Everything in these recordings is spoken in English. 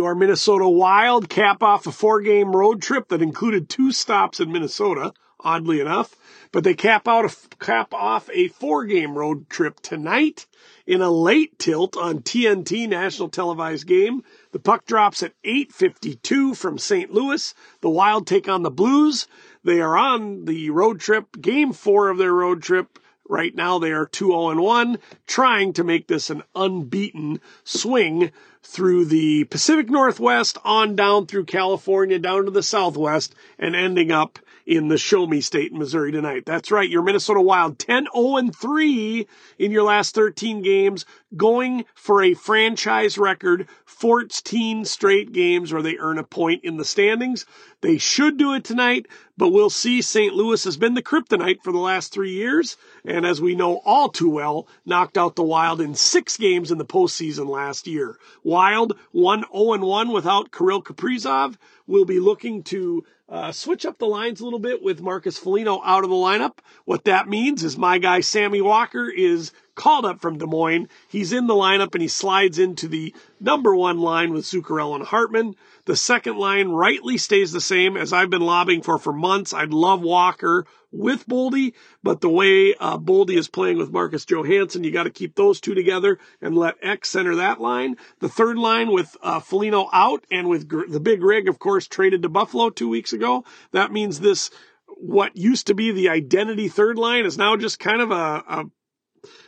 our Minnesota Wild cap off a four game road trip that included two stops in Minnesota, oddly enough. But they cap out a, cap off a four game road trip tonight in a late tilt on TNT national televised game. The puck drops at 8:52 from St. Louis. The Wild take on the Blues. They are on the road trip, game 4 of their road trip. Right now they are 2-0 1, trying to make this an unbeaten swing through the Pacific Northwest on down through California down to the Southwest and ending up in the show me state in Missouri tonight. That's right. Your Minnesota Wild 10 0 3 in your last 13 games, going for a franchise record 14 straight games where they earn a point in the standings. They should do it tonight, but we'll see. St. Louis has been the kryptonite for the last three years, and as we know all too well, knocked out the Wild in six games in the postseason last year. Wild 1 0 1 without Kirill Kaprizov. We'll be looking to uh, switch up the lines a little bit with Marcus Foligno out of the lineup. What that means is my guy Sammy Walker is called up from Des Moines. He's in the lineup and he slides into the number one line with Zuccarello and Hartman. The second line rightly stays the same as I've been lobbying for for months. I'd love Walker with Boldy, but the way uh, Boldy is playing with Marcus Johansson, you got to keep those two together and let X center that line. The third line with uh, Foligno out and with gr- the big rig, of course, traded to Buffalo two weeks ago. That means this, what used to be the identity third line is now just kind of a, a,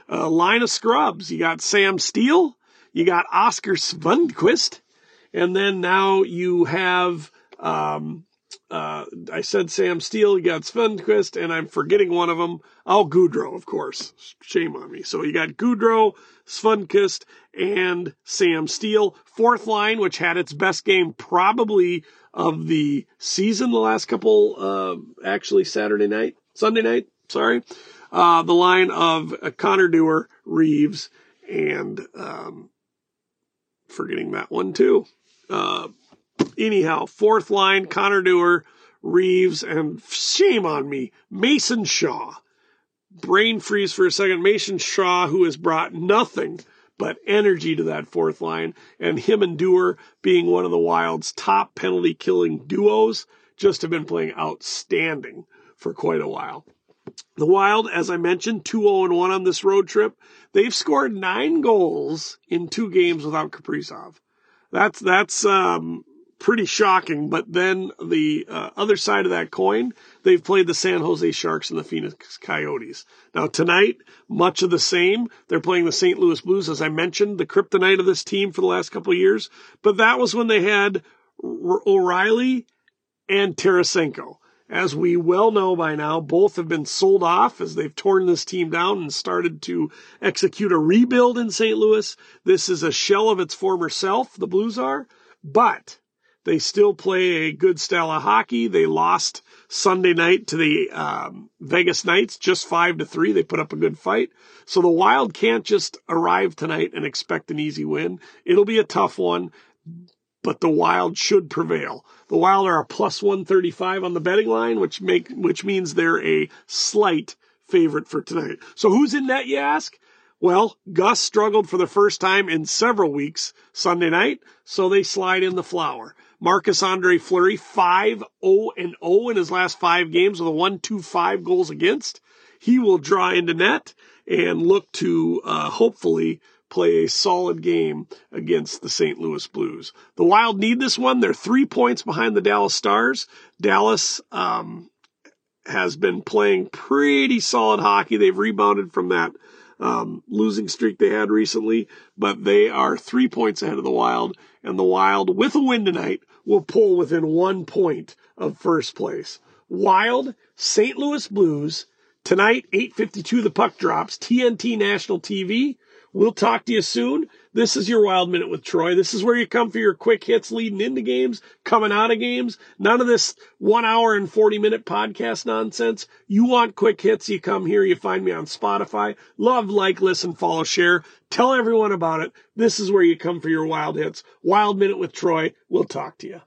a line of scrubs. You got Sam Steele, you got Oskar Sundqvist, and then now you have, um, uh, I said Sam Steele, you got Sundqvist, and I'm forgetting one of them. Al Gaudreau, of course. Shame on me. So you got Gaudreau, Sundqvist, and Sam Steele. Fourth line, which had its best game probably of the season the last couple, uh, actually Saturday night, Sunday night, sorry. Uh, the line of uh, Connor Dewar, Reaves, and, um, forgetting that one too. Uh, anyhow, fourth line, Connor Dewar, Reaves, and shame on me, Mason Shaw. Brain freeze for a second. Mason Shaw, who has brought nothing but energy to that fourth line, and him and Dewar being one of the Wild's top penalty killing duos, just have been playing outstanding for quite a while. The Wild, as I mentioned, 2 0 1 on this road trip. They've scored nine goals in two games without Kaprizov. That's, that's, um, pretty shocking. But then the uh, other side of that coin, they've played the San Jose Sharks and the Phoenix Coyotes. Now tonight, much of the same. They're playing the St. Louis Blues, as I mentioned, the kryptonite of this team for the last couple of years. But that was when they had O'Reilly and Tarasenko. As we well know by now, both have been sold off as they've torn this team down and started to execute a rebuild in St. Louis. This is a shell of its former self, the Blues are, but they still play a good style of hockey. They lost Sunday night to the um, Vegas Knights, just five to three. They put up a good fight. So the Wild can't just arrive tonight and expect an easy win. It'll be a tough one, but the Wild should prevail. The Wild are a plus 135 on the betting line, which make which means they're a slight favorite for tonight. So who's in net, you ask? Well, Gus struggled for the first time in several weeks Sunday night, so they slide in the flower. Marc-Andre Fleury, 5 0 and 0 in his last five games with a 1 2 5 goals against. He will draw into net and look to uh, hopefully play a solid game against the St. Louis Blues. The Wild need this one. They're three points behind the Dallas Stars. Dallas um, has been playing pretty solid hockey. They've rebounded from that um, losing streak they had recently, but they are three points ahead of the Wild, and the Wild, with a win tonight, will pull within one point of first place. Wild, St. Louis Blues, tonight, 8.52, the puck drops, TNT National TV. We'll talk to you soon. This is your Wild Minute with Troy. This is where you come for your quick hits leading into games, coming out of games. None of this one hour and 40 minute podcast nonsense. You want quick hits, you come here, you find me on Spotify. Love, like, listen, follow, share. Tell everyone about it. This is where you come for your wild hits. Wild Minute with Troy. We'll talk to you.